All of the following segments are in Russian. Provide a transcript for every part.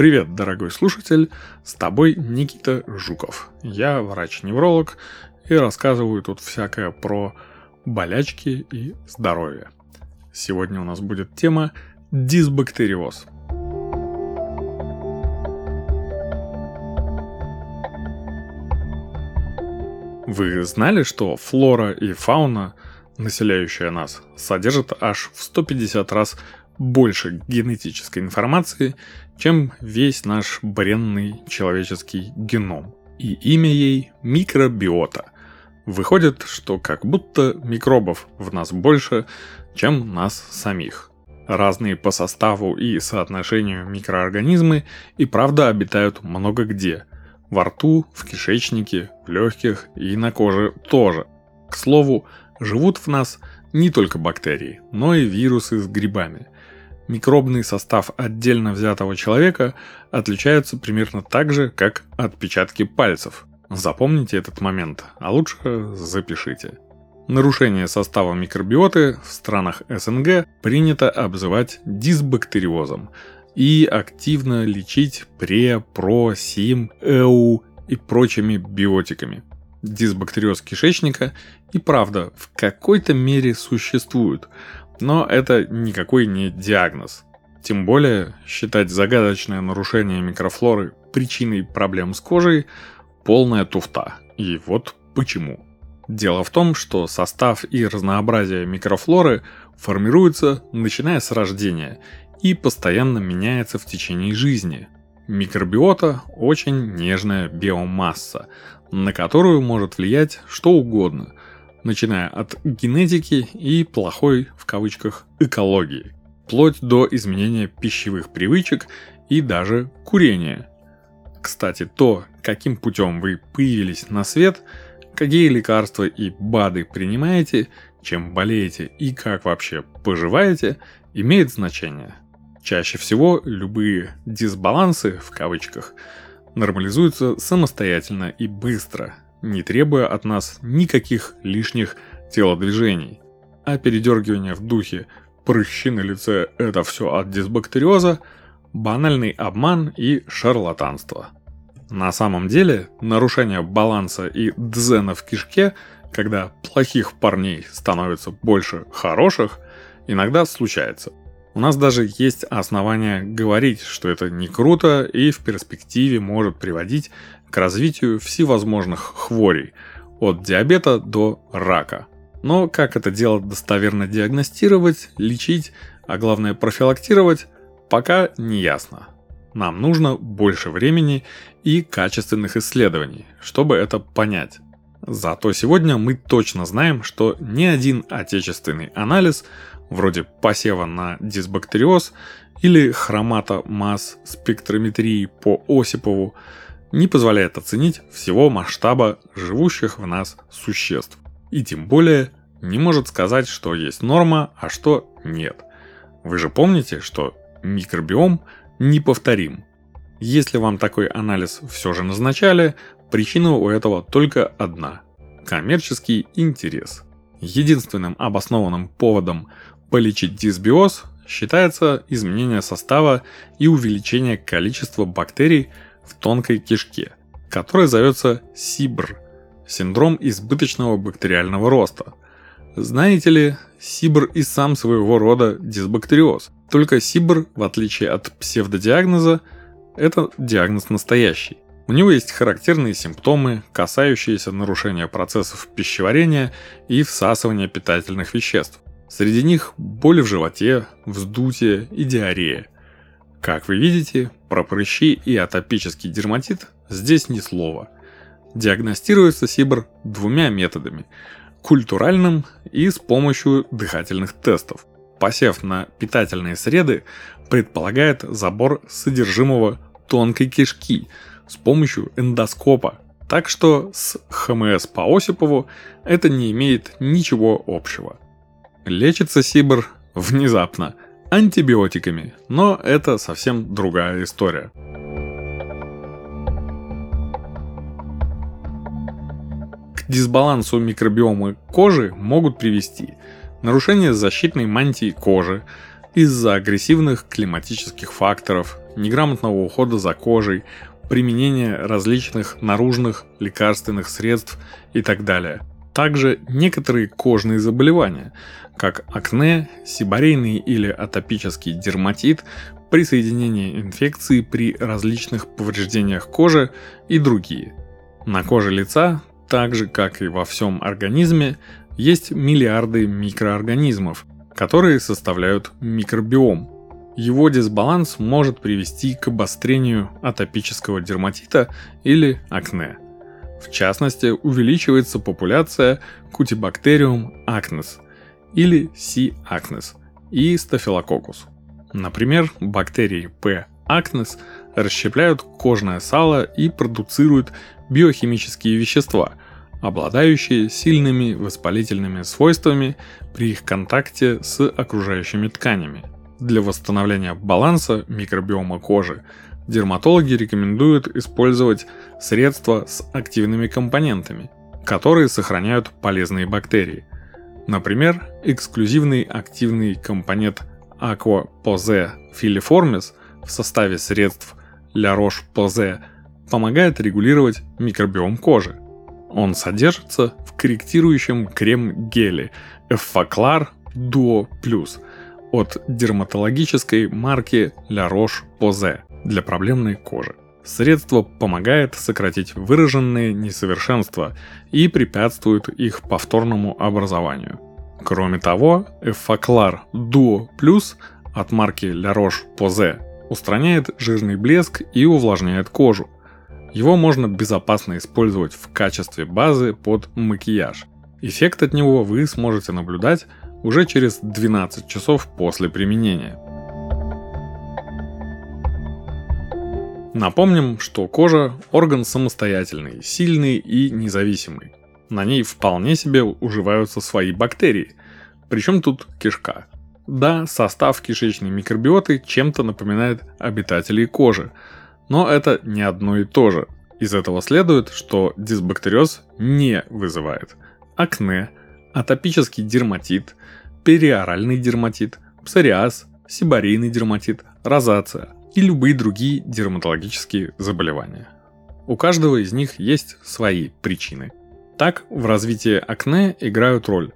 Привет, дорогой слушатель, с тобой Никита Жуков. Я врач-невролог и рассказываю тут всякое про болячки и здоровье. Сегодня у нас будет тема дисбактериоз. Вы знали, что флора и фауна, населяющая нас, содержат аж в 150 раз больше генетической информации, чем весь наш бренный человеческий геном. И имя ей микробиота. Выходит, что как будто микробов в нас больше, чем нас самих. Разные по составу и соотношению микроорганизмы и правда обитают много где. Во рту, в кишечнике, в легких и на коже тоже. К слову, живут в нас не только бактерии, но и вирусы с грибами – микробный состав отдельно взятого человека отличается примерно так же, как отпечатки пальцев. Запомните этот момент, а лучше запишите. Нарушение состава микробиоты в странах СНГ принято обзывать дисбактериозом и активно лечить пре, про, сим, эу и прочими биотиками. Дисбактериоз кишечника и правда в какой-то мере существует – но это никакой не диагноз. Тем более, считать загадочное нарушение микрофлоры причиной проблем с кожей – полная туфта. И вот почему. Дело в том, что состав и разнообразие микрофлоры формируются начиная с рождения и постоянно меняется в течение жизни. Микробиота – очень нежная биомасса, на которую может влиять что угодно – начиная от генетики и плохой, в кавычках, экологии, вплоть до изменения пищевых привычек и даже курения. Кстати, то, каким путем вы появились на свет, какие лекарства и БАДы принимаете, чем болеете и как вообще поживаете, имеет значение. Чаще всего любые дисбалансы, в кавычках, нормализуются самостоятельно и быстро – не требуя от нас никаких лишних телодвижений. А передергивание в духе «прыщи на лице – это все от дисбактериоза» – банальный обман и шарлатанство. На самом деле, нарушение баланса и дзена в кишке, когда плохих парней становится больше хороших, иногда случается. У нас даже есть основания говорить, что это не круто и в перспективе может приводить к развитию всевозможных хворей, от диабета до рака. Но как это дело достоверно диагностировать, лечить, а главное профилактировать, пока не ясно. Нам нужно больше времени и качественных исследований, чтобы это понять. Зато сегодня мы точно знаем, что ни один отечественный анализ, вроде посева на дисбактериоз или хромата масс спектрометрии по Осипову, не позволяет оценить всего масштаба живущих в нас существ. И тем более не может сказать, что есть норма, а что нет. Вы же помните, что микробиом неповторим. Если вам такой анализ все же назначали, причина у этого только одна – коммерческий интерес. Единственным обоснованным поводом полечить дисбиоз считается изменение состава и увеличение количества бактерий – в тонкой кишке, который зовется СИБР – синдром избыточного бактериального роста. Знаете ли, СИБР и сам своего рода дисбактериоз. Только СИБР, в отличие от псевдодиагноза, это диагноз настоящий. У него есть характерные симптомы, касающиеся нарушения процессов пищеварения и всасывания питательных веществ. Среди них боли в животе, вздутие и диарея. Как вы видите, про прыщи и атопический дерматит здесь ни слова. Диагностируется СИБР двумя методами – культуральным и с помощью дыхательных тестов. Посев на питательные среды предполагает забор содержимого тонкой кишки с помощью эндоскопа, так что с ХМС по Осипову это не имеет ничего общего. Лечится СИБР внезапно – антибиотиками, но это совсем другая история. К дисбалансу микробиома кожи могут привести нарушение защитной мантии кожи, из-за агрессивных климатических факторов, неграмотного ухода за кожей, применения различных наружных лекарственных средств и так далее. Также некоторые кожные заболевания, как акне, сибарейный или атопический дерматит, присоединение инфекции при различных повреждениях кожи и другие. На коже лица, так же как и во всем организме, есть миллиарды микроорганизмов, которые составляют микробиом. Его дисбаланс может привести к обострению атопического дерматита или акне. В частности, увеличивается популяция Cutibacterium acnes или C. acnes и Staphylococcus. Например, бактерии P. acnes расщепляют кожное сало и продуцируют биохимические вещества, обладающие сильными воспалительными свойствами при их контакте с окружающими тканями. Для восстановления баланса микробиома кожи дерматологи рекомендуют использовать средства с активными компонентами, которые сохраняют полезные бактерии. Например, эксклюзивный активный компонент Aqua Pose filiformis в составе средств La Roche-Posay помогает регулировать микробиом кожи. Он содержится в корректирующем крем-геле Effaclar Duo Plus от дерматологической марки La Roche-Posay для проблемной кожи. Средство помогает сократить выраженные несовершенства и препятствует их повторному образованию. Кроме того, Effaclar Duo Plus от марки La Roche-Posay устраняет жирный блеск и увлажняет кожу. Его можно безопасно использовать в качестве базы под макияж. Эффект от него вы сможете наблюдать уже через 12 часов после применения. Напомним, что кожа – орган самостоятельный, сильный и независимый. На ней вполне себе уживаются свои бактерии. Причем тут кишка. Да, состав кишечной микробиоты чем-то напоминает обитателей кожи, но это не одно и то же. Из этого следует, что дисбактериоз не вызывает акне, атопический дерматит, периоральный дерматит, псориаз, сибарейный дерматит, розация – и любые другие дерматологические заболевания. У каждого из них есть свои причины. Так, в развитии акне играют роль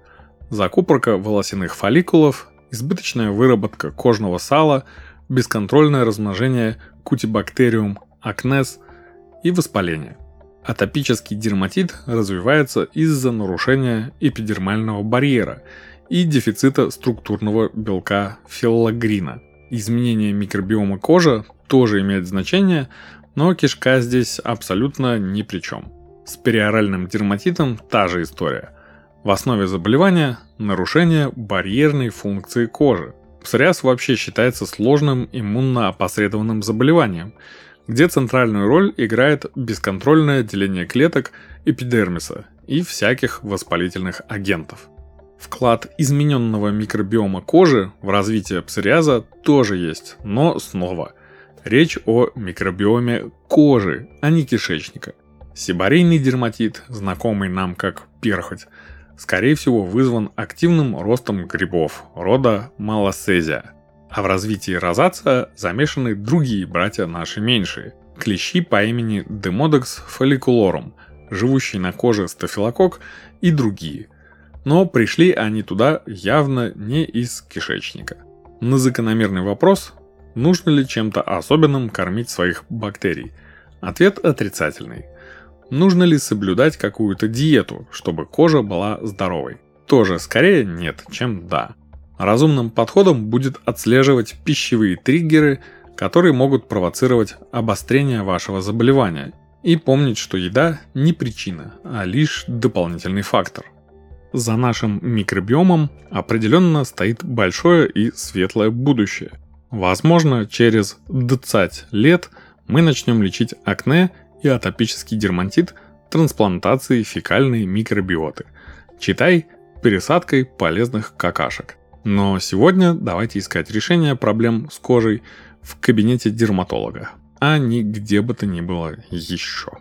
закупорка волосяных фолликулов, избыточная выработка кожного сала, бесконтрольное размножение кутибактериум акнес и воспаление. Атопический дерматит развивается из-за нарушения эпидермального барьера и дефицита структурного белка филлагрина – изменение микробиома кожи тоже имеет значение, но кишка здесь абсолютно ни при чем. С периоральным дерматитом та же история. В основе заболевания – нарушение барьерной функции кожи. Псориаз вообще считается сложным иммунно-опосредованным заболеванием, где центральную роль играет бесконтрольное деление клеток эпидермиса и всяких воспалительных агентов – Вклад измененного микробиома кожи в развитие псориаза тоже есть, но снова. Речь о микробиоме кожи, а не кишечника. Сибарейный дерматит, знакомый нам как перхоть, скорее всего вызван активным ростом грибов рода малосезия. А в развитии розация замешаны другие братья наши меньшие – клещи по имени Demodex folliculorum, живущие на коже стафилокок и другие – но пришли они туда явно не из кишечника. На закономерный вопрос, нужно ли чем-то особенным кормить своих бактерий, ответ отрицательный. Нужно ли соблюдать какую-то диету, чтобы кожа была здоровой? Тоже скорее нет, чем да. Разумным подходом будет отслеживать пищевые триггеры, которые могут провоцировать обострение вашего заболевания, и помнить, что еда не причина, а лишь дополнительный фактор за нашим микробиомом определенно стоит большое и светлое будущее. Возможно, через 20 лет мы начнем лечить акне и атопический дерматит трансплантацией фекальной микробиоты. Читай пересадкой полезных какашек. Но сегодня давайте искать решение проблем с кожей в кабинете дерматолога, а не где бы то ни было еще.